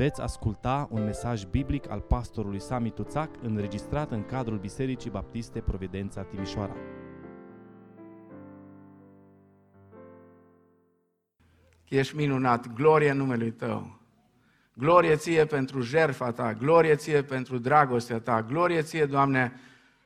Veți asculta un mesaj biblic al pastorului Sami Tuțac înregistrat în cadrul Bisericii Baptiste Providența Timișoara. Ești minunat, glorie numelui Tău. Glorie Ție pentru jertfa Ta, glorie Ție pentru dragostea Ta, glorie Ție, Doamne,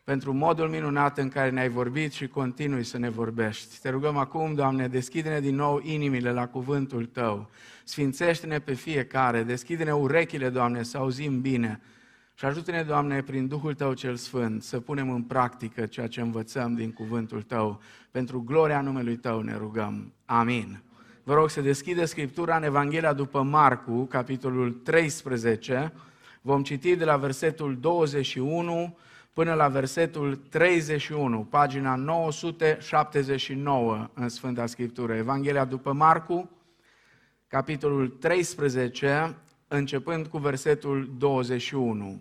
pentru modul minunat în care ne-ai vorbit și continui să ne vorbești. Te rugăm acum, Doamne, deschide-ne din nou inimile la cuvântul Tău. Sfințește-ne pe fiecare, deschide-ne urechile, Doamne, să auzim bine. Și ajută-ne, Doamne, prin Duhul Tău cel Sfânt, să punem în practică ceea ce învățăm din cuvântul Tău. Pentru gloria numelui Tău ne rugăm. Amin. Vă rog să deschide Scriptura în Evanghelia după Marcu, capitolul 13. Vom citi de la versetul 21 până la versetul 31, pagina 979 în Sfânta Scriptură. Evanghelia după Marcu, capitolul 13, începând cu versetul 21.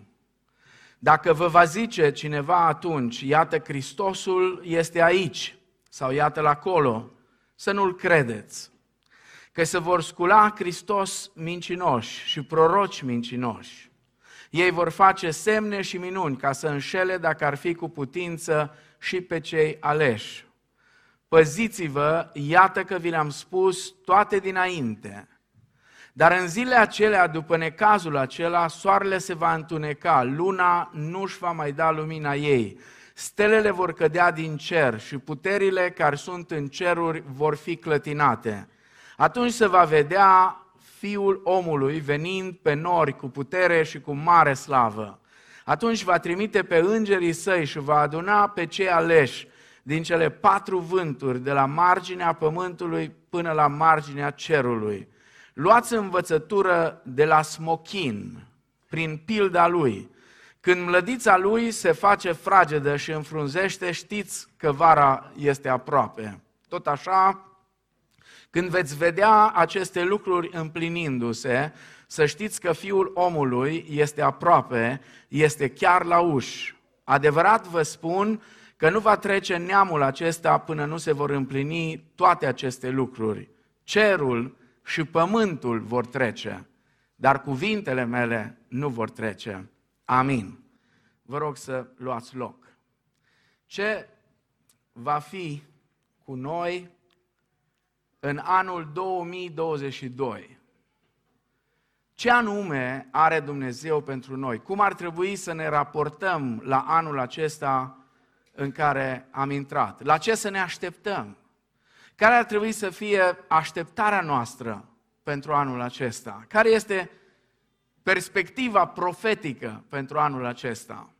Dacă vă va zice cineva atunci, iată Hristosul este aici, sau iată-l acolo, să nu-l credeți. Că se vor scula Hristos mincinoși și proroci mincinoși. Ei vor face semne și minuni ca să înșele, dacă ar fi cu putință, și pe cei aleși. Păziți-vă, iată că vi le-am spus toate dinainte. Dar în zilele acelea, după necazul acela, soarele se va întuneca, luna nu își va mai da lumina ei, stelele vor cădea din cer și puterile care sunt în ceruri vor fi clătinate. Atunci se va vedea Fiul omului venind pe nori cu putere și cu mare slavă. Atunci va trimite pe îngerii săi și va aduna pe cei aleși din cele patru vânturi, de la marginea pământului până la marginea cerului. Luați învățătură de la smochin, prin pilda lui. Când mlădița lui se face fragedă și înfrunzește, știți că vara este aproape. Tot așa, când veți vedea aceste lucruri împlinindu-se, să știți că Fiul omului este aproape, este chiar la uși. Adevărat vă spun că nu va trece neamul acesta până nu se vor împlini toate aceste lucruri. Cerul și pământul vor trece, dar cuvintele mele nu vor trece. Amin. Vă rog să luați loc. Ce va fi cu noi în anul 2022. Ce anume are Dumnezeu pentru noi? Cum ar trebui să ne raportăm la anul acesta în care am intrat? La ce să ne așteptăm? Care ar trebui să fie așteptarea noastră pentru anul acesta? Care este perspectiva profetică pentru anul acesta?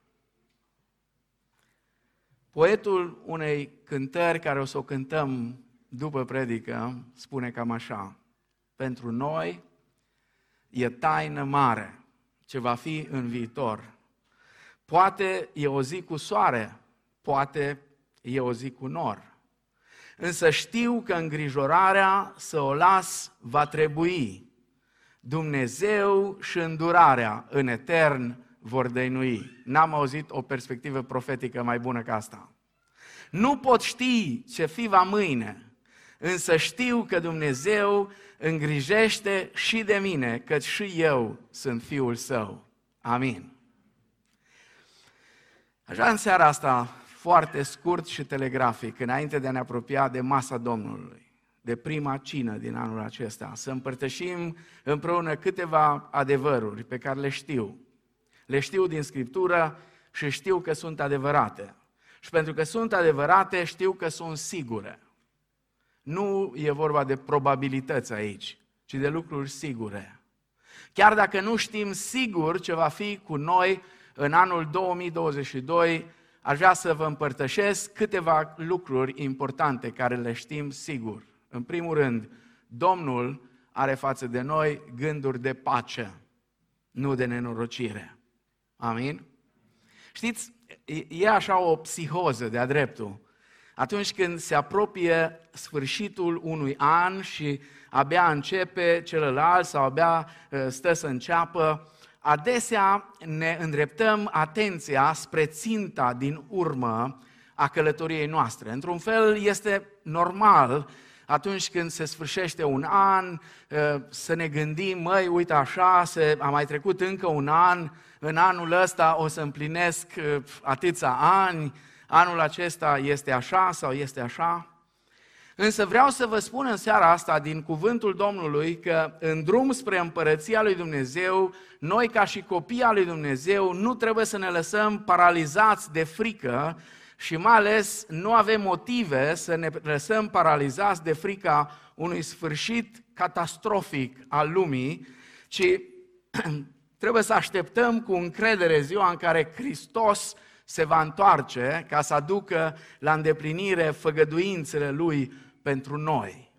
Poetul unei cântări care o să o cântăm după predică, spune cam așa, pentru noi e taină mare ce va fi în viitor. Poate e o zi cu soare, poate e o zi cu nor. Însă știu că îngrijorarea să o las va trebui. Dumnezeu și îndurarea în etern vor dăinui. N-am auzit o perspectivă profetică mai bună ca asta. Nu pot ști ce fi va mâine, însă știu că Dumnezeu îngrijește și de mine, căci și eu sunt fiul său. Amin. Așa în seara asta, foarte scurt și telegrafic, înainte de a ne apropia de masa Domnului, de prima cină din anul acesta, să împărtășim împreună câteva adevăruri pe care le știu. Le știu din Scriptură și știu că sunt adevărate. Și pentru că sunt adevărate, știu că sunt sigure. Nu e vorba de probabilități aici, ci de lucruri sigure. Chiar dacă nu știm sigur ce va fi cu noi în anul 2022, aș vrea să vă împărtășesc câteva lucruri importante care le știm sigur. În primul rând, Domnul are față de noi gânduri de pace, nu de nenorocire. Amin? Știți, e așa o psihoză de-a dreptul atunci când se apropie sfârșitul unui an și abia începe celălalt sau abia ă, stă să înceapă, adesea ne îndreptăm atenția spre ținta din urmă a călătoriei noastre. Într-un fel este normal atunci când se sfârșește un an, uh, să ne gândim, măi, uite așa, se, a mai trecut încă un an, în anul ăsta o să împlinesc uh, atâția ani, anul acesta este așa sau este așa. Însă vreau să vă spun în seara asta din cuvântul Domnului că în drum spre împărăția lui Dumnezeu, noi ca și copii al lui Dumnezeu nu trebuie să ne lăsăm paralizați de frică și mai ales nu avem motive să ne lăsăm paralizați de frica unui sfârșit catastrofic al lumii, ci trebuie să așteptăm cu încredere ziua în care Hristos se va întoarce ca să aducă la îndeplinire făgăduințele Lui pentru noi.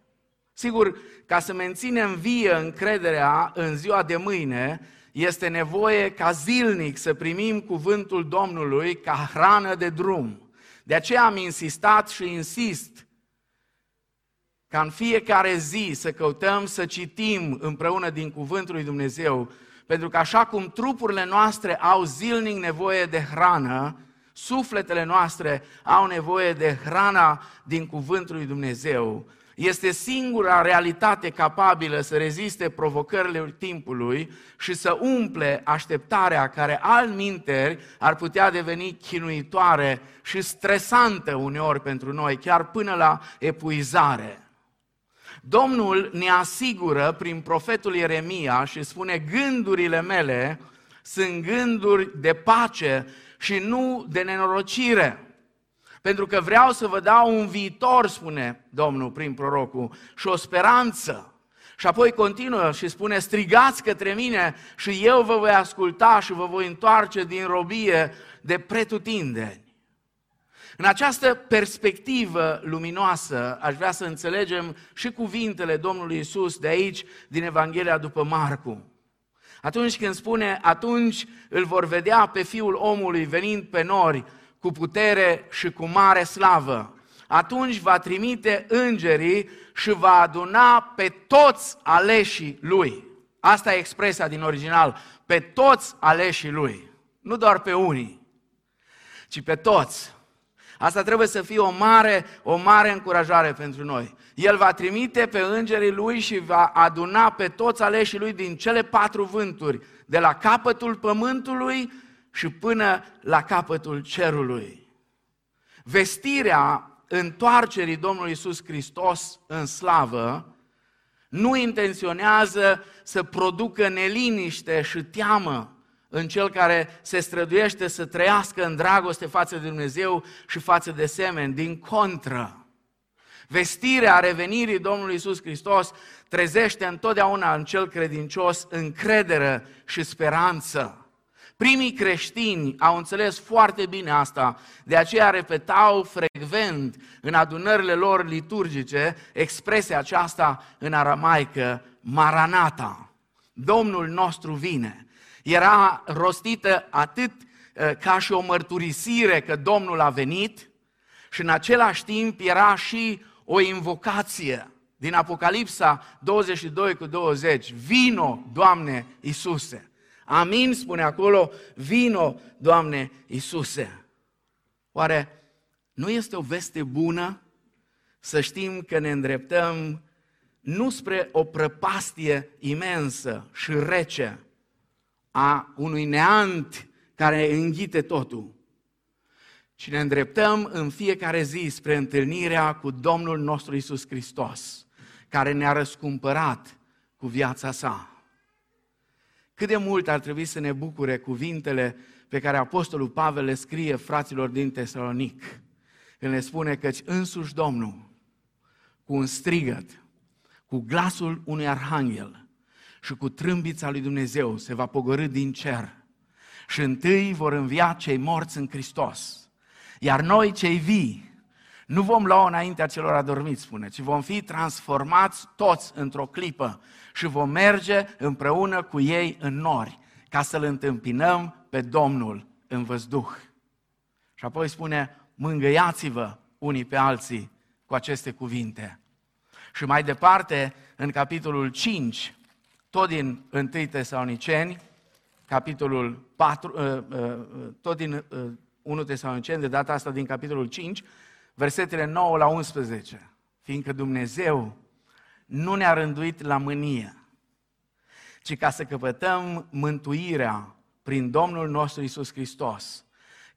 Sigur, ca să menținem vie încrederea în ziua de mâine, este nevoie ca zilnic să primim cuvântul Domnului ca hrană de drum. De aceea am insistat și insist ca în fiecare zi să căutăm să citim împreună din cuvântul lui Dumnezeu, pentru că așa cum trupurile noastre au zilnic nevoie de hrană, sufletele noastre au nevoie de hrana din cuvântul lui Dumnezeu. Este singura realitate capabilă să reziste provocările timpului și să umple așteptarea care al minteri ar putea deveni chinuitoare și stresantă uneori pentru noi, chiar până la epuizare. Domnul ne asigură prin profetul Ieremia și spune gândurile mele sunt gânduri de pace și nu de nenorocire. Pentru că vreau să vă dau un viitor, spune Domnul prin prorocul, și o speranță. Și apoi continuă și spune, strigați către mine și eu vă voi asculta și vă voi întoarce din robie de pretutindeni. În această perspectivă luminoasă aș vrea să înțelegem și cuvintele Domnului Isus de aici, din Evanghelia după Marcu. Atunci când spune, atunci îl vor vedea pe Fiul omului venind pe nori cu putere și cu mare slavă. Atunci va trimite îngerii și va aduna pe toți aleșii lui. Asta e expresia din original, pe toți aleșii lui. Nu doar pe unii, ci pe toți. Asta trebuie să fie o mare, o mare încurajare pentru noi. El va trimite pe îngerii lui și va aduna pe toți aleșii lui din cele patru vânturi, de la capătul pământului și până la capătul cerului. Vestirea întoarcerii Domnului Isus Hristos în slavă nu intenționează să producă neliniște și teamă în cel care se străduiește să trăiască în dragoste față de Dumnezeu și față de semeni. Din contră, vestirea revenirii Domnului Isus Hristos trezește întotdeauna în cel credincios încredere și speranță. Primii creștini au înțeles foarte bine asta, de aceea repetau frecvent în adunările lor liturgice expresia aceasta în aramaică, Maranata, Domnul nostru vine. Era rostită atât uh, ca și o mărturisire că Domnul a venit și în același timp era și o invocație din Apocalipsa 22 cu 20. Vino, Doamne Isuse! Amin, spune acolo, vino, Doamne Iisuse. Oare nu este o veste bună să știm că ne îndreptăm nu spre o prăpastie imensă și rece a unui neant care înghite totul, ci ne îndreptăm în fiecare zi spre întâlnirea cu Domnul nostru Isus Hristos, care ne-a răscumpărat cu viața sa. Cât de mult ar trebui să ne bucure cuvintele pe care Apostolul Pavel le scrie fraților din Tesalonic, când le spune că însuși Domnul, cu un strigăt, cu glasul unui arhanghel și cu trâmbița lui Dumnezeu, se va pogorâ din cer și întâi vor învia cei morți în Hristos. Iar noi, cei vii, nu vom lua înaintea celor adormiți, spune, ci vom fi transformați toți într-o clipă și vom merge împreună cu ei în nori, ca să-L întâmpinăm pe Domnul în văzduh. Și apoi spune, mângâiați-vă unii pe alții cu aceste cuvinte. Și mai departe, în capitolul 5, tot din 1 Tesaloniceni, capitolul 4, uh, uh, tot din 1 uh, Tesaloniceni, de data asta din capitolul 5, versetele 9 la 11. fiindcă Dumnezeu nu ne-a rânduit la mânie, ci ca să căpătăm mântuirea prin Domnul nostru Isus Hristos,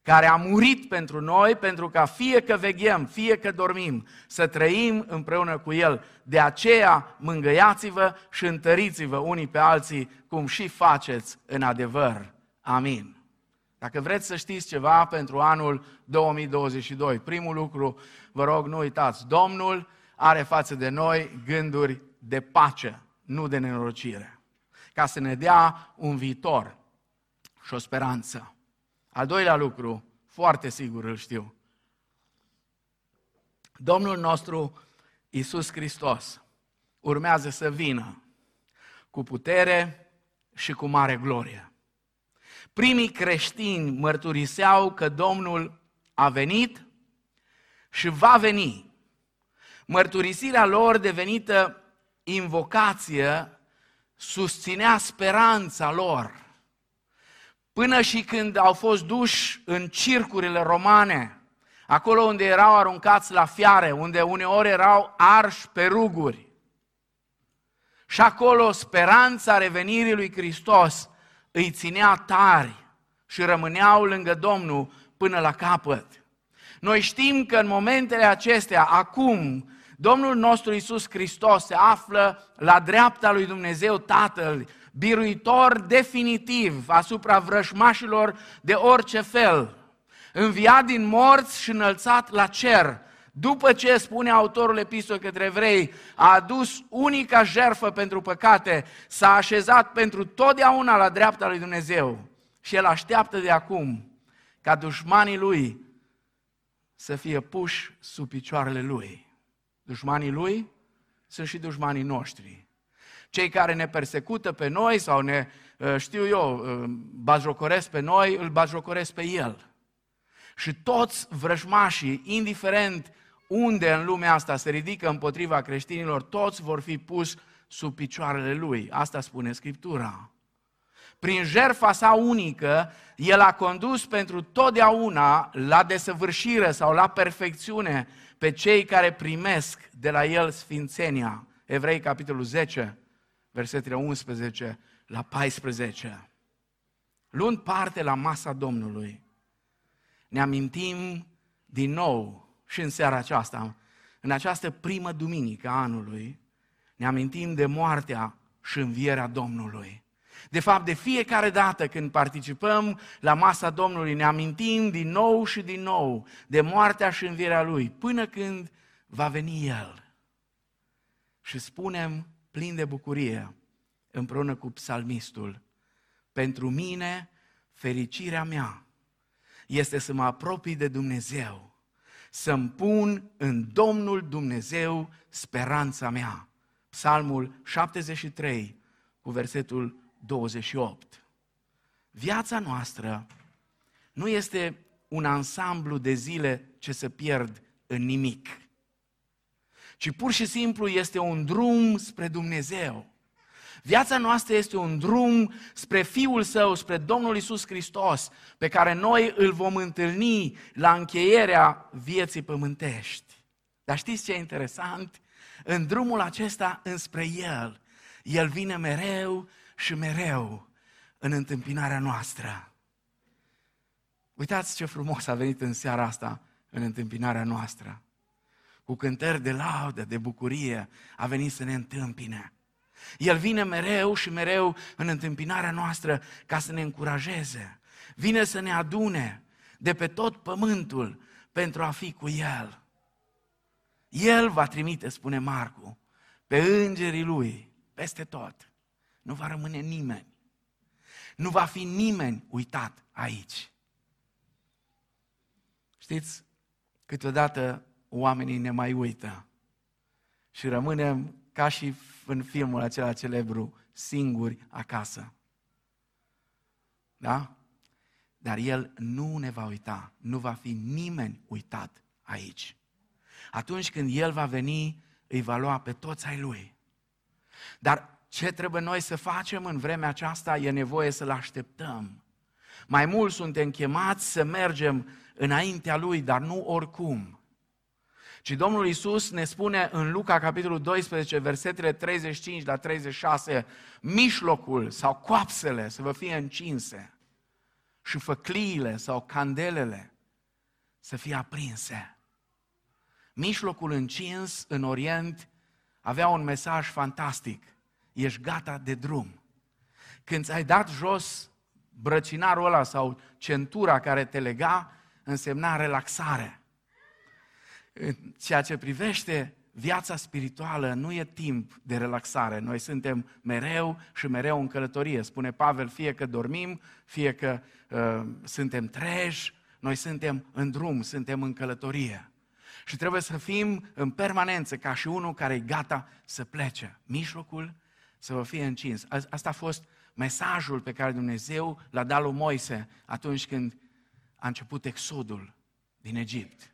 care a murit pentru noi, pentru ca fie că veghem, fie că dormim, să trăim împreună cu El. De aceea mângăiați-vă și întăriți-vă unii pe alții, cum și faceți în adevăr. Amin. Dacă vreți să știți ceva pentru anul 2022, primul lucru, vă rog, nu uitați, Domnul are față de noi gânduri de pace, nu de nenorocire, ca să ne dea un viitor și o speranță. Al doilea lucru, foarte sigur îl știu. Domnul nostru Isus Hristos urmează să vină cu putere și cu mare glorie. Primii creștini mărturiseau că Domnul a venit și va veni. Mărturisirea lor devenită invocație susținea speranța lor Până și când au fost duși în circurile romane, acolo unde erau aruncați la fiare, unde uneori erau arși pe ruguri. Și acolo speranța revenirii lui Hristos îi ținea tari și rămâneau lângă Domnul până la capăt. Noi știm că în momentele acestea, acum, Domnul nostru Isus Hristos se află la dreapta lui Dumnezeu Tatăl biruitor definitiv asupra vrășmașilor de orice fel, înviat din morți și înălțat la cer, după ce, spune autorul epistolei către evrei, a adus unica jerfă pentru păcate, s-a așezat pentru totdeauna la dreapta lui Dumnezeu și el așteaptă de acum ca dușmanii lui să fie puși sub picioarele lui. Dușmanii lui sunt și dușmanii noștri. Cei care ne persecută pe noi sau ne, uh, știu eu, uh, bajocoresc pe noi, îl bajocoresc pe el. Și toți vrăjmașii, indiferent unde în lumea asta se ridică împotriva creștinilor, toți vor fi pus sub picioarele lui. Asta spune Scriptura. Prin jertfa sa unică, el a condus pentru totdeauna la desăvârșire sau la perfecțiune pe cei care primesc de la el sfințenia. Evrei, capitolul 10, versetele 11 la 14. Luând parte la masa Domnului, ne amintim din nou și în seara aceasta, în această primă duminică a anului, ne amintim de moartea și învierea Domnului. De fapt, de fiecare dată când participăm la masa Domnului, ne amintim din nou și din nou de moartea și învierea Lui, până când va veni El. Și spunem plin de bucurie, împreună cu psalmistul, pentru mine, fericirea mea este să mă apropii de Dumnezeu, să-mi pun în Domnul Dumnezeu speranța mea. Psalmul 73 cu versetul 28. Viața noastră nu este un ansamblu de zile ce se pierd în nimic ci pur și simplu este un drum spre Dumnezeu. Viața noastră este un drum spre Fiul Său, spre Domnul Isus Hristos, pe care noi îl vom întâlni la încheierea vieții pământești. Dar știți ce e interesant? În drumul acesta înspre El, El vine mereu și mereu în întâmpinarea noastră. Uitați ce frumos a venit în seara asta în întâmpinarea noastră cu cântări de laudă, de bucurie, a venit să ne întâmpine. El vine mereu și mereu în întâmpinarea noastră ca să ne încurajeze. Vine să ne adune de pe tot pământul pentru a fi cu El. El va trimite, spune Marcu, pe îngerii Lui peste tot. Nu va rămâne nimeni. Nu va fi nimeni uitat aici. Știți, câteodată oamenii ne mai uită și rămânem ca și în filmul acela celebru, singuri acasă. Da? Dar El nu ne va uita, nu va fi nimeni uitat aici. Atunci când El va veni, îi va lua pe toți ai Lui. Dar ce trebuie noi să facem în vremea aceasta? E nevoie să-L așteptăm. Mai mult suntem chemați să mergem înaintea Lui, dar nu oricum Și Domnul Isus ne spune în Luca, capitolul 12, versetele 35 la 36, mișlocul sau coapsele să vă fie încinse și făcliile sau candelele să fie aprinse. Mișlocul încins în Orient avea un mesaj fantastic. Ești gata de drum. Când ți-ai dat jos brăcinarul ăla sau centura care te lega, însemna relaxare. În ceea ce privește viața spirituală, nu e timp de relaxare. Noi suntem mereu și mereu în călătorie. Spune Pavel, fie că dormim, fie că uh, suntem treji, noi suntem în drum, suntem în călătorie. Și trebuie să fim în permanență ca și unul care e gata să plece. Mijlocul să vă fie încins. Asta a fost mesajul pe care Dumnezeu l-a dat lui Moise atunci când a început exodul din Egipt.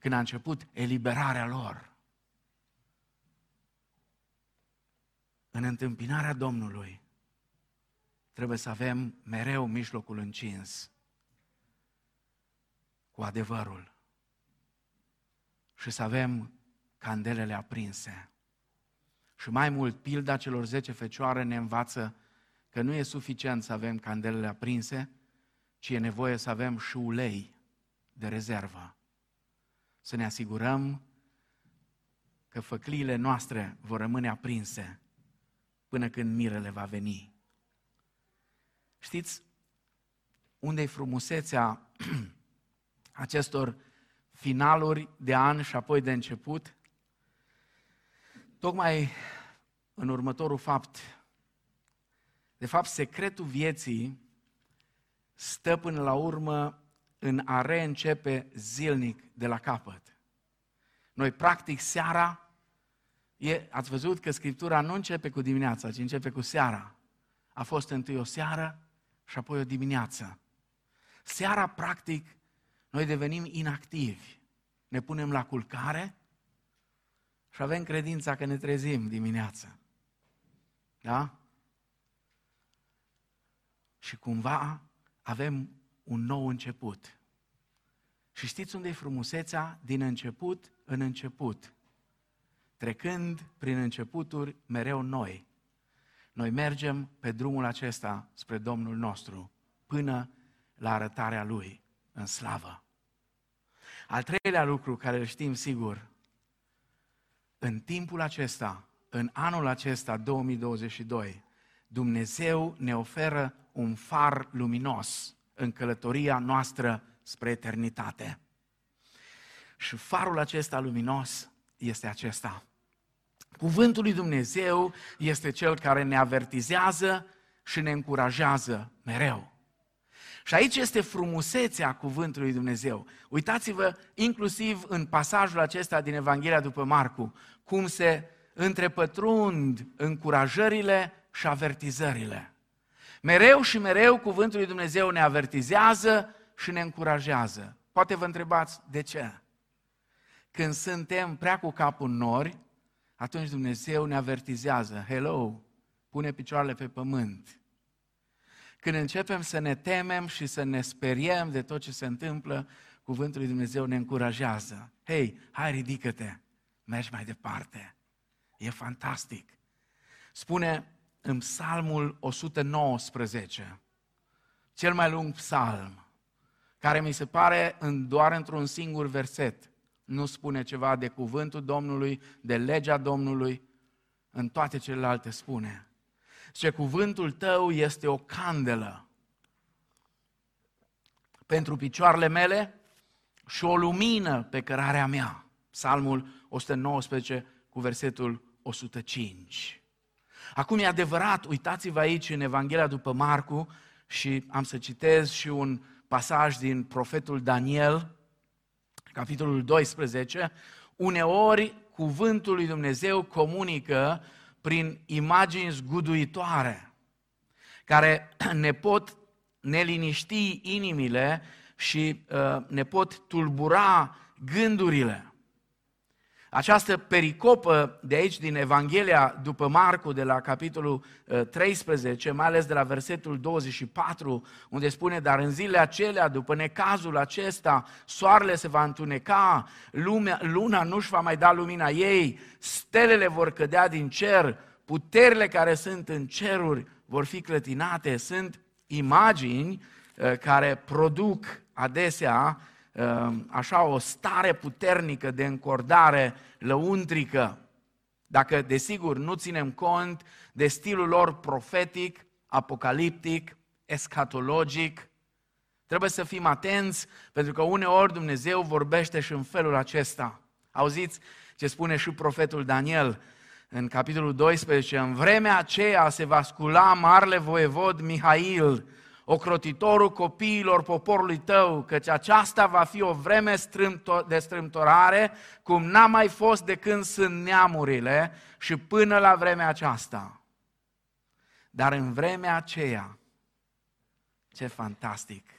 Când a început eliberarea lor. În întâmpinarea Domnului trebuie să avem mereu mijlocul încins cu adevărul și să avem candelele aprinse. Și mai mult, pilda celor zece fecioare ne învață că nu e suficient să avem candelele aprinse, ci e nevoie să avem și ulei de rezervă. Să ne asigurăm că făcliile noastre vor rămâne aprinse până când mirele va veni. Știți unde e frumusețea acestor finaluri de an și apoi de început? Tocmai în următorul fapt, de fapt, secretul vieții stă până la urmă în a reîncepe zilnic de la capăt. Noi, practic, seara, e, ați văzut că Scriptura nu începe cu dimineața, ci începe cu seara. A fost întâi o seară și apoi o dimineață. Seara, practic, noi devenim inactivi. Ne punem la culcare și avem credința că ne trezim dimineața. Da? Și cumva avem un nou început. Și știți unde e frumusețea? Din început în început. Trecând prin începuturi mereu noi. Noi mergem pe drumul acesta spre Domnul nostru, până la arătarea Lui în slavă. Al treilea lucru care îl știm sigur, în timpul acesta, în anul acesta 2022, Dumnezeu ne oferă un far luminos în călătoria noastră spre eternitate. Și farul acesta luminos este acesta. Cuvântul lui Dumnezeu este cel care ne avertizează și ne încurajează mereu. Și aici este frumusețea cuvântului Dumnezeu. Uitați-vă inclusiv în pasajul acesta din Evanghelia după Marcu, cum se întrepătrund încurajările și avertizările. Mereu și mereu cuvântul lui Dumnezeu ne avertizează și ne încurajează. Poate vă întrebați de ce? Când suntem prea cu capul în nori, atunci Dumnezeu ne avertizează. Hello, pune picioarele pe pământ. Când începem să ne temem și să ne speriem de tot ce se întâmplă, cuvântul lui Dumnezeu ne încurajează. Hei, hai ridică-te, mergi mai departe. E fantastic. Spune în psalmul 119, cel mai lung psalm, care mi se pare în, doar într-un singur verset, nu spune ceva de cuvântul Domnului, de legea Domnului, în toate celelalte spune. Ce cuvântul tău este o candelă pentru picioarele mele și o lumină pe cărarea mea. Psalmul 119 cu versetul 105. Acum e adevărat, uitați-vă aici în Evanghelia după Marcu și am să citez și un pasaj din profetul Daniel, capitolul 12, uneori cuvântul lui Dumnezeu comunică prin imagini zguduitoare, care ne pot neliniști inimile și uh, ne pot tulbura gândurile. Această pericopă de aici din Evanghelia după Marcu, de la capitolul 13, uh, mai ales de la versetul 24, unde spune, dar în zilele acelea, după necazul acesta, soarele se va întuneca, lumea, luna nu-și va mai da lumina ei, stelele vor cădea din cer, puterile care sunt în ceruri vor fi clătinate, sunt imagini uh, care produc adesea Ehm, așa o stare puternică de încordare lăuntrică. Dacă, desigur, nu ținem cont de stilul lor profetic, apocaliptic, escatologic, trebuie să fim atenți, pentru că uneori Dumnezeu vorbește și în felul acesta. Auziți ce spune și profetul Daniel în capitolul 12, în vremea aceea se va scula marele voievod Mihail, ocrotitorul copiilor poporului tău, căci aceasta va fi o vreme de strâmtorare, cum n-a mai fost de când sunt neamurile și până la vremea aceasta. Dar în vremea aceea, ce fantastic,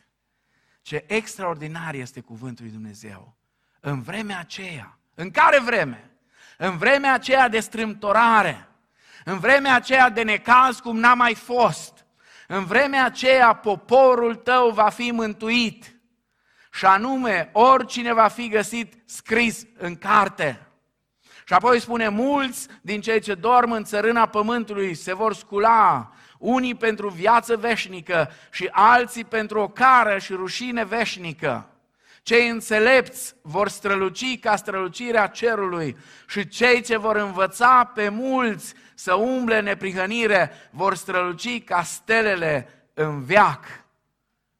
ce extraordinar este cuvântul lui Dumnezeu. În vremea aceea, în care vreme? În vremea aceea de strâmtorare, în vremea aceea de necaz cum n-a mai fost, în vremea aceea poporul tău va fi mântuit și anume oricine va fi găsit scris în carte. Și apoi spune, mulți din cei ce dorm în țărâna pământului se vor scula, unii pentru viață veșnică și alții pentru o cară și rușine veșnică. Cei înțelepți vor străluci ca strălucirea cerului și cei ce vor învăța pe mulți să umble neprihănire vor străluci ca stelele în veac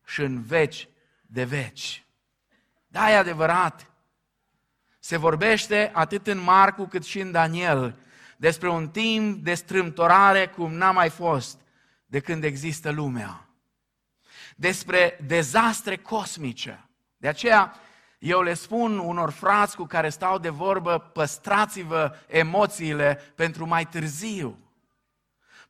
și în veci de veci. Da, e adevărat. Se vorbește atât în Marcu cât și în Daniel despre un timp de strâmtorare cum n-a mai fost de când există lumea. Despre dezastre cosmice de aceea eu le spun unor frați cu care stau de vorbă, păstrați-vă emoțiile pentru mai târziu.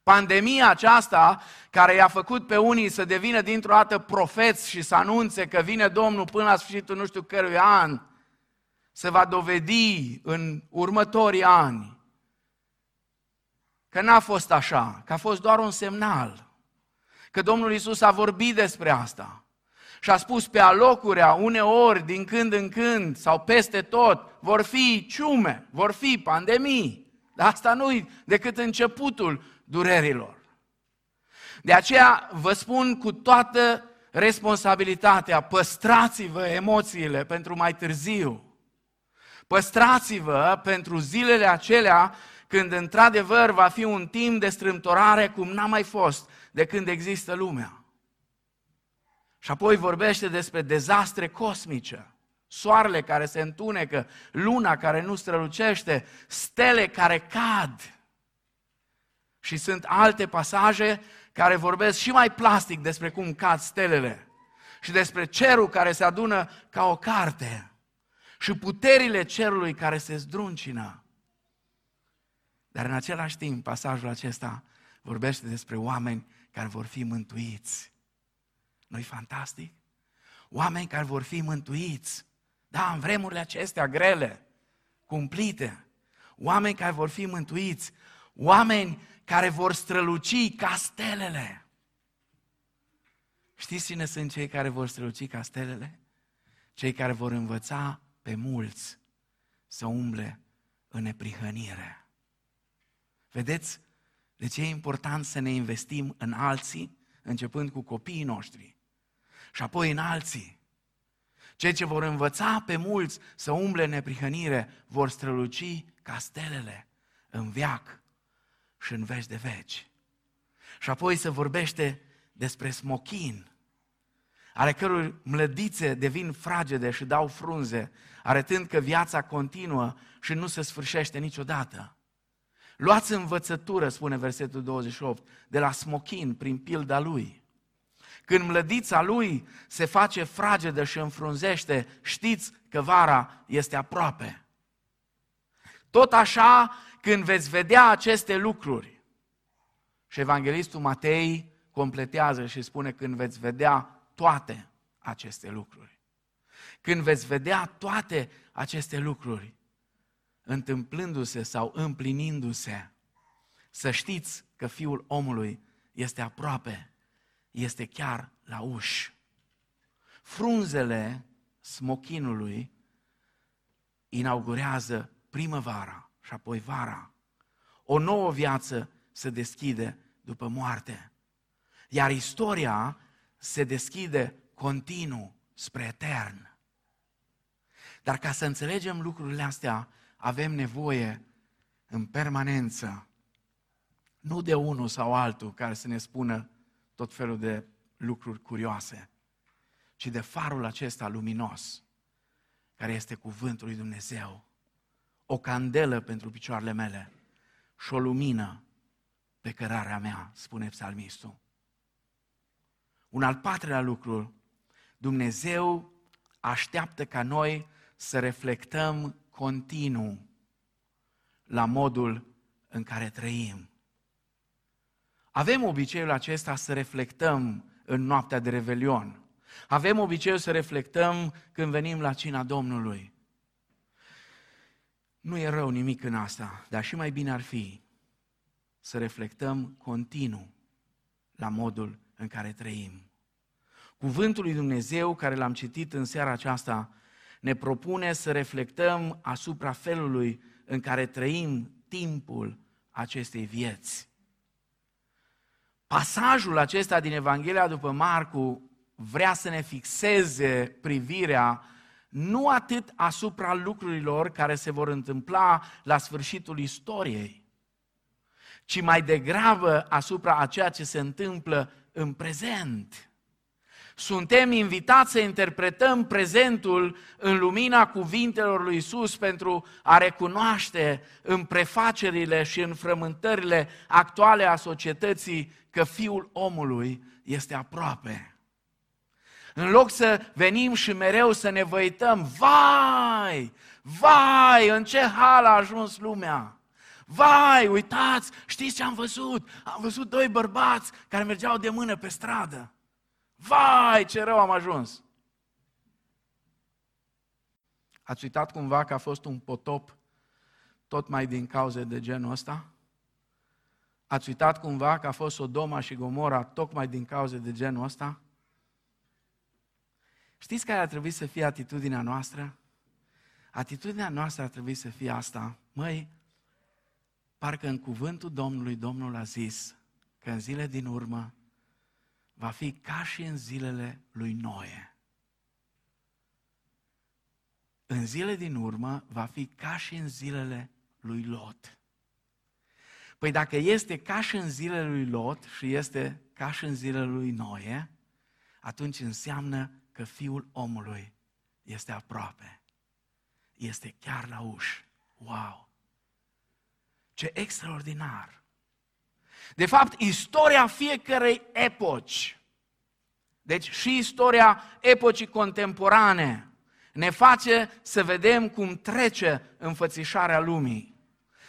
Pandemia aceasta, care i-a făcut pe unii să devină dintr-o dată profeți și să anunțe că vine Domnul până la sfârșitul nu știu cărui an, se va dovedi în următorii ani că n-a fost așa, că a fost doar un semnal, că Domnul Isus a vorbit despre asta și a spus pe alocurea, uneori, din când în când, sau peste tot, vor fi ciume, vor fi pandemii. Dar asta nu decât începutul durerilor. De aceea vă spun cu toată responsabilitatea, păstrați-vă emoțiile pentru mai târziu. Păstrați-vă pentru zilele acelea când într-adevăr va fi un timp de strâmtorare cum n-a mai fost de când există lumea. Și apoi vorbește despre dezastre cosmice. Soarele care se întunecă, luna care nu strălucește, stele care cad. Și sunt alte pasaje care vorbesc și mai plastic despre cum cad stelele și despre cerul care se adună ca o carte și puterile cerului care se zdruncină. Dar în același timp, pasajul acesta vorbește despre oameni care vor fi mântuiți nu-i fantastic? Oameni care vor fi mântuiți. Da, în vremurile acestea grele, cumplite. Oameni care vor fi mântuiți. Oameni care vor străluci ca stelele. Știți cine sunt cei care vor străluci ca stelele? Cei care vor învăța pe mulți să umble în neprihănire. Vedeți de ce e important să ne investim în alții, începând cu copiii noștri, și apoi în alții. Cei ce vor învăța pe mulți să umble în neprihănire vor străluci ca stelele în viac și în veci de veci. Și apoi se vorbește despre smochin, ale cărui mlădițe devin fragede și dau frunze, arătând că viața continuă și nu se sfârșește niciodată. Luați învățătură, spune versetul 28, de la smochin prin pilda lui. Când mlădița lui se face fragedă și înfrunzește, știți că vara este aproape. Tot așa, când veți vedea aceste lucruri, și Evanghelistul Matei completează și spune când veți vedea toate aceste lucruri. Când veți vedea toate aceste lucruri, întâmplându-se sau împlinindu-se. Să știți că Fiul omului este aproape, este chiar la uș. Frunzele smochinului inaugurează primăvara și apoi vara. O nouă viață se deschide după moarte. Iar istoria se deschide continuu spre etern. Dar ca să înțelegem lucrurile astea, avem nevoie în permanență, nu de unul sau altul care să ne spună tot felul de lucruri curioase, ci de farul acesta luminos, care este cuvântul lui Dumnezeu, o candelă pentru picioarele mele și o lumină pe cărarea mea, spune psalmistul. Un al patrulea lucru, Dumnezeu așteaptă ca noi să reflectăm continuu la modul în care trăim. Avem obiceiul acesta să reflectăm în noaptea de revelion. Avem obiceiul să reflectăm când venim la cina Domnului. Nu e rău nimic în asta, dar și mai bine ar fi să reflectăm continuu la modul în care trăim. Cuvântul lui Dumnezeu, care l-am citit în seara aceasta, ne propune să reflectăm asupra felului în care trăim timpul acestei vieți. Pasajul acesta din Evanghelia după Marcu vrea să ne fixeze privirea nu atât asupra lucrurilor care se vor întâmpla la sfârșitul istoriei, ci mai degrabă asupra a ceea ce se întâmplă în prezent. Suntem invitați să interpretăm prezentul în lumina cuvintelor lui Isus pentru a recunoaște în prefacerile și în frământările actuale a societății că Fiul omului este aproape. În loc să venim și mereu să ne văităm, vai, vai, în ce hal a ajuns lumea. Vai, uitați, știți ce am văzut? Am văzut doi bărbați care mergeau de mână pe stradă. Vai, ce rău am ajuns! Ați uitat cumva că a fost un potop tot mai din cauze de genul ăsta? Ați uitat cumva că a fost Sodoma și Gomora tocmai din cauze de genul ăsta? Știți care ar trebui să fie atitudinea noastră? Atitudinea noastră ar trebui să fie asta. Măi, parcă în cuvântul Domnului, Domnul a zis că în zile din urmă va fi ca și în zilele lui Noe. În zile din urmă va fi ca și în zilele lui Lot. Păi dacă este ca și în zilele lui Lot și este ca și în zilele lui Noe, atunci înseamnă că Fiul omului este aproape. Este chiar la ușă. Wow! Ce extraordinar! De fapt, istoria fiecărei epoci, deci și istoria epocii contemporane, ne face să vedem cum trece înfățișarea lumii.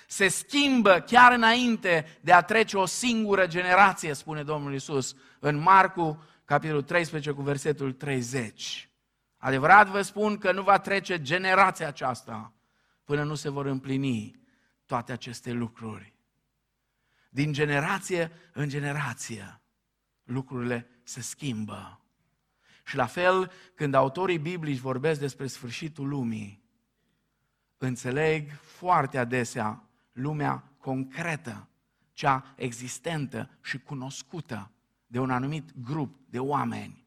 Se schimbă chiar înainte de a trece o singură generație, spune Domnul Isus în Marcu, capitolul 13, cu versetul 30. Adevărat vă spun că nu va trece generația aceasta până nu se vor împlini toate aceste lucruri. Din generație în generație, lucrurile se schimbă. Și la fel, când autorii biblici vorbesc despre sfârșitul lumii, înțeleg foarte adesea lumea concretă, cea existentă și cunoscută de un anumit grup de oameni.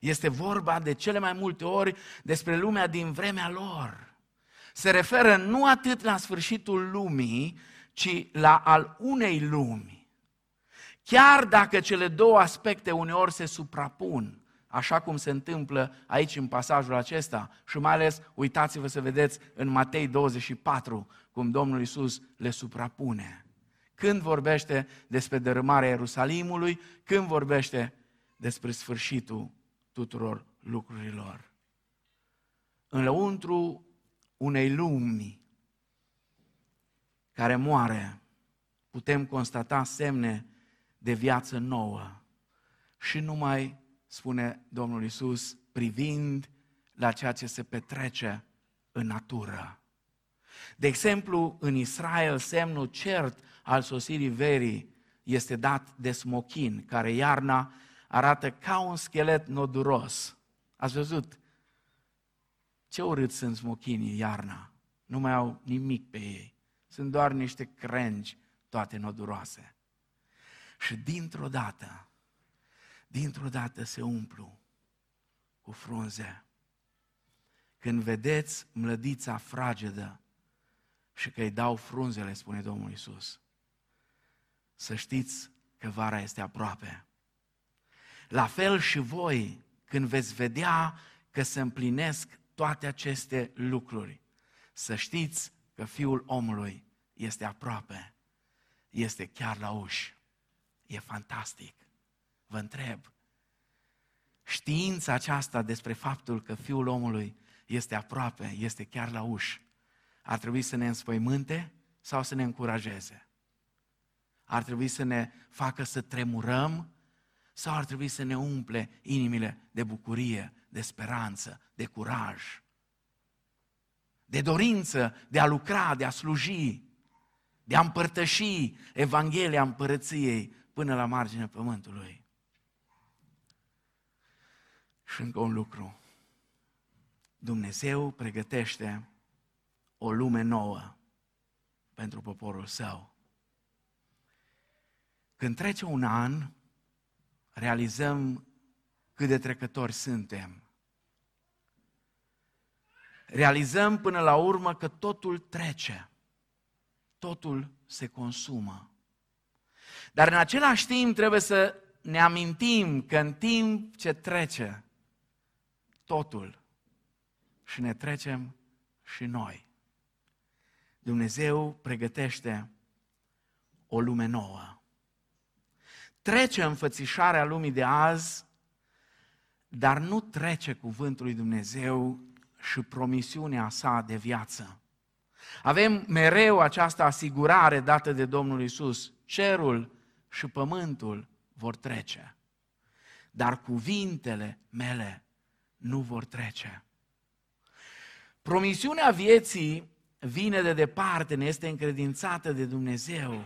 Este vorba de cele mai multe ori despre lumea din vremea lor. Se referă nu atât la sfârșitul lumii, ci la al unei lumi. Chiar dacă cele două aspecte uneori se suprapun, așa cum se întâmplă aici în pasajul acesta și mai ales uitați-vă să vedeți în Matei 24 cum Domnul Isus le suprapune. Când vorbește despre dărâmarea Ierusalimului, când vorbește despre sfârșitul tuturor lucrurilor. În lăuntru unei lumi care moare, putem constata semne de viață nouă. Și numai, spune Domnul Isus, privind la ceea ce se petrece în natură. De exemplu, în Israel, semnul cert al sosirii verii este dat de smochin, care iarna arată ca un schelet noduros. Ați văzut? Ce urât sunt smochinii iarna. Nu mai au nimic pe ei. Sunt doar niște crengi toate noduroase. Și dintr-o dată, dintr-o dată se umplu cu frunze. Când vedeți mlădița fragedă și că îi dau frunzele, spune Domnul Isus, să știți că vara este aproape. La fel și voi, când veți vedea că se împlinesc toate aceste lucruri, să știți că Fiul omului este aproape, este chiar la uși. E fantastic. Vă întreb, știința aceasta despre faptul că Fiul omului este aproape, este chiar la uși, ar trebui să ne înspăimânte sau să ne încurajeze? Ar trebui să ne facă să tremurăm sau ar trebui să ne umple inimile de bucurie, de speranță, de curaj, de dorință de a lucra, de a sluji, de a împărtăși Evanghelia împărăției până la marginea pământului. Și încă un lucru. Dumnezeu pregătește o lume nouă pentru poporul său. Când trece un an, realizăm cât de trecători suntem. Realizăm până la urmă că totul trece, totul se consumă. Dar în același timp trebuie să ne amintim că în timp ce trece totul și ne trecem și noi. Dumnezeu pregătește o lume nouă. Trece înfățișarea lumii de azi, dar nu trece cuvântul lui Dumnezeu și promisiunea sa de viață. Avem mereu această asigurare dată de Domnul Isus. Cerul și pământul vor trece, dar cuvintele mele nu vor trece. Promisiunea vieții vine de departe, ne este încredințată de Dumnezeu.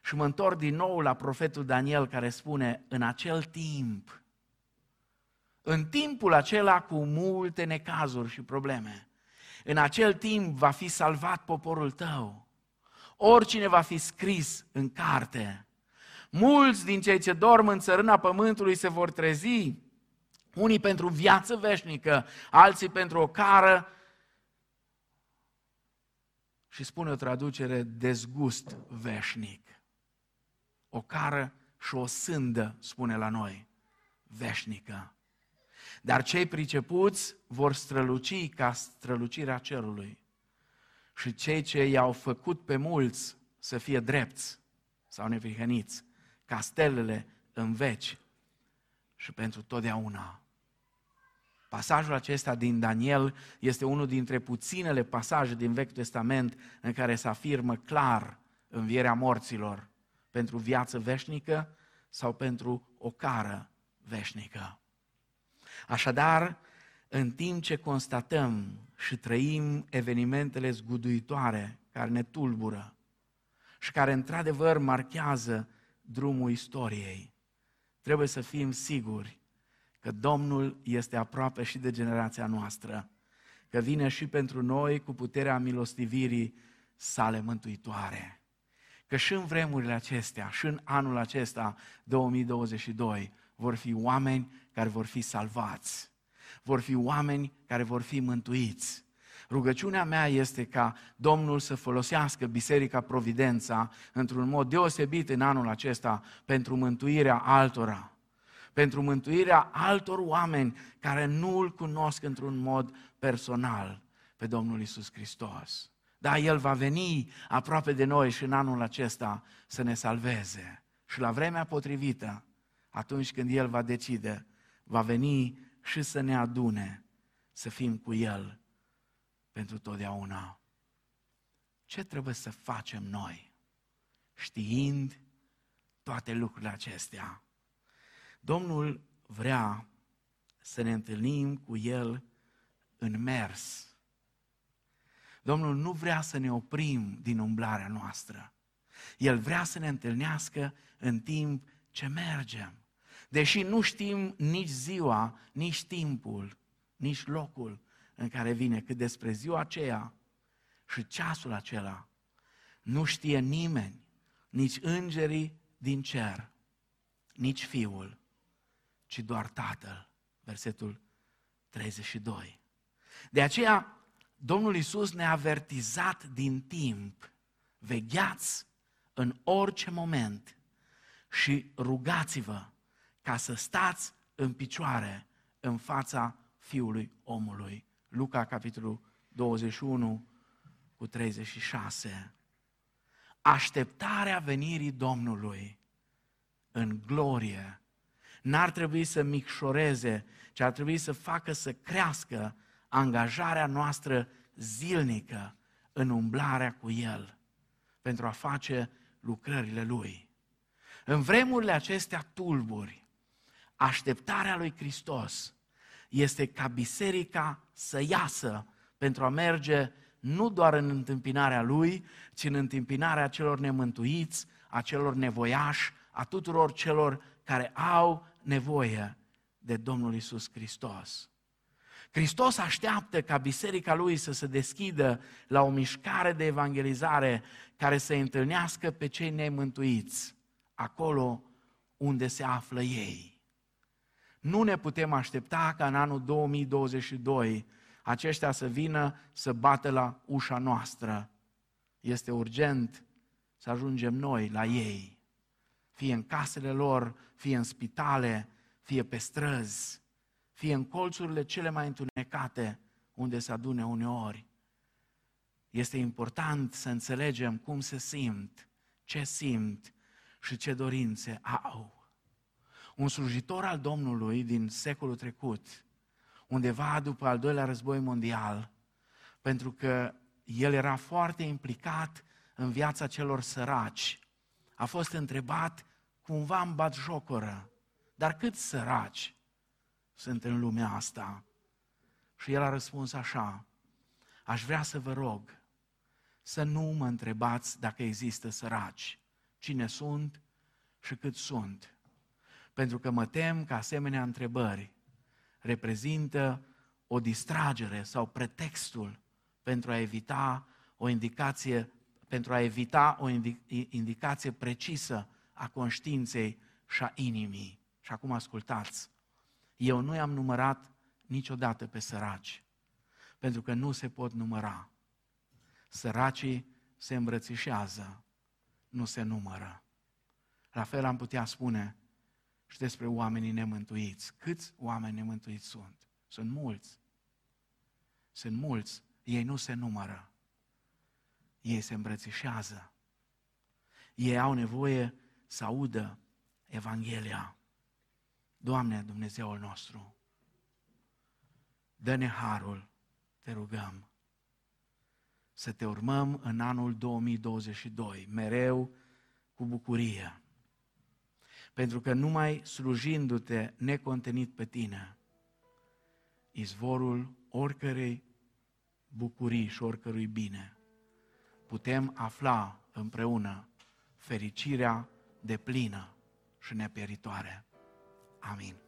Și mă întorc din nou la profetul Daniel care spune, în acel timp, în timpul acela cu multe necazuri și probleme, în acel timp va fi salvat poporul tău. Oricine va fi scris în carte. Mulți din cei ce dorm în țărâna pământului se vor trezi, unii pentru viață veșnică, alții pentru o cară și spune o traducere dezgust veșnic. O cară și o sândă, spune la noi, veșnică. Dar cei pricepuți vor străluci ca strălucirea cerului. Și cei ce i-au făcut pe mulți să fie drepți sau neprihăniți, ca stelele în veci și pentru totdeauna. Pasajul acesta din Daniel este unul dintre puținele pasaje din Vechiul Testament în care se afirmă clar învierea morților pentru viață veșnică sau pentru o cară veșnică. Așadar, în timp ce constatăm și trăim evenimentele zguduitoare care ne tulbură și care într-adevăr marchează drumul istoriei, trebuie să fim siguri că Domnul este aproape și de generația noastră, că vine și pentru noi cu puterea milostivirii sale mântuitoare. Că și în vremurile acestea, și în anul acesta, 2022, vor fi oameni care vor fi salvați, vor fi oameni care vor fi mântuiți. Rugăciunea mea este ca Domnul să folosească Biserica Providența într-un mod deosebit în anul acesta pentru mântuirea altora pentru mântuirea altor oameni care nu îl cunosc într-un mod personal pe Domnul Isus Hristos. Da, El va veni aproape de noi și în anul acesta să ne salveze. Și la vremea potrivită, atunci când El va decide, va veni și să ne adune, să fim cu El pentru totdeauna. Ce trebuie să facem noi, știind toate lucrurile acestea? Domnul vrea să ne întâlnim cu El în mers. Domnul nu vrea să ne oprim din umblarea noastră. El vrea să ne întâlnească în timp ce mergem. Deși nu știm nici ziua, nici timpul, nici locul în care vine, cât despre ziua aceea și ceasul acela, nu știe nimeni, nici îngerii din cer, nici Fiul, ci doar Tatăl. Versetul 32. De aceea, Domnul Isus ne-a avertizat din timp, vegheați în orice moment și rugați-vă ca să stați în picioare în fața Fiului omului. Luca, capitolul 21, cu 36. Așteptarea venirii Domnului în glorie n-ar trebui să micșoreze, ci ar trebui să facă să crească angajarea noastră zilnică în umblarea cu El pentru a face lucrările Lui. În vremurile acestea tulburi, așteptarea lui Hristos este ca biserica să iasă pentru a merge nu doar în întâmpinarea Lui, ci în întâmpinarea celor nemântuiți, a celor nevoiași, a tuturor celor care au nevoie de Domnul Isus Hristos. Hristos așteaptă ca biserica lui să se deschidă la o mișcare de evangelizare care să întâlnească pe cei nemântuiți, acolo unde se află ei. Nu ne putem aștepta ca în anul 2022 aceștia să vină să bată la ușa noastră. Este urgent să ajungem noi la ei, fie în casele lor, fie în spitale, fie pe străzi, fie în colțurile cele mai întunecate unde se adune uneori. Este important să înțelegem cum se simt, ce simt și ce dorințe au. Un slujitor al Domnului din secolul trecut, undeva după al doilea război mondial, pentru că el era foarte implicat în viața celor săraci, a fost întrebat cumva în bat jocoră, dar cât săraci sunt în lumea asta? Și el a răspuns așa, aș vrea să vă rog să nu mă întrebați dacă există săraci, cine sunt și cât sunt. Pentru că mă tem că asemenea întrebări reprezintă o distragere sau pretextul pentru a evita o indicație, pentru a evita o indicație precisă a conștiinței și a inimii. Și acum ascultați, eu nu i-am numărat niciodată pe săraci, pentru că nu se pot număra. Săracii se îmbrățișează, nu se numără. La fel am putea spune și despre oamenii nemântuiți. Câți oameni nemântuiți sunt? Sunt mulți. Sunt mulți. Ei nu se numără. Ei se îmbrățișează. Ei au nevoie să audă Evanghelia. Doamne, Dumnezeul nostru, dă-ne harul, te rugăm, să te urmăm în anul 2022, mereu cu bucurie. Pentru că numai slujindu-te necontenit pe tine, izvorul oricărei bucurii și oricărui bine, putem afla împreună fericirea de plină și nepieritoare. Amin.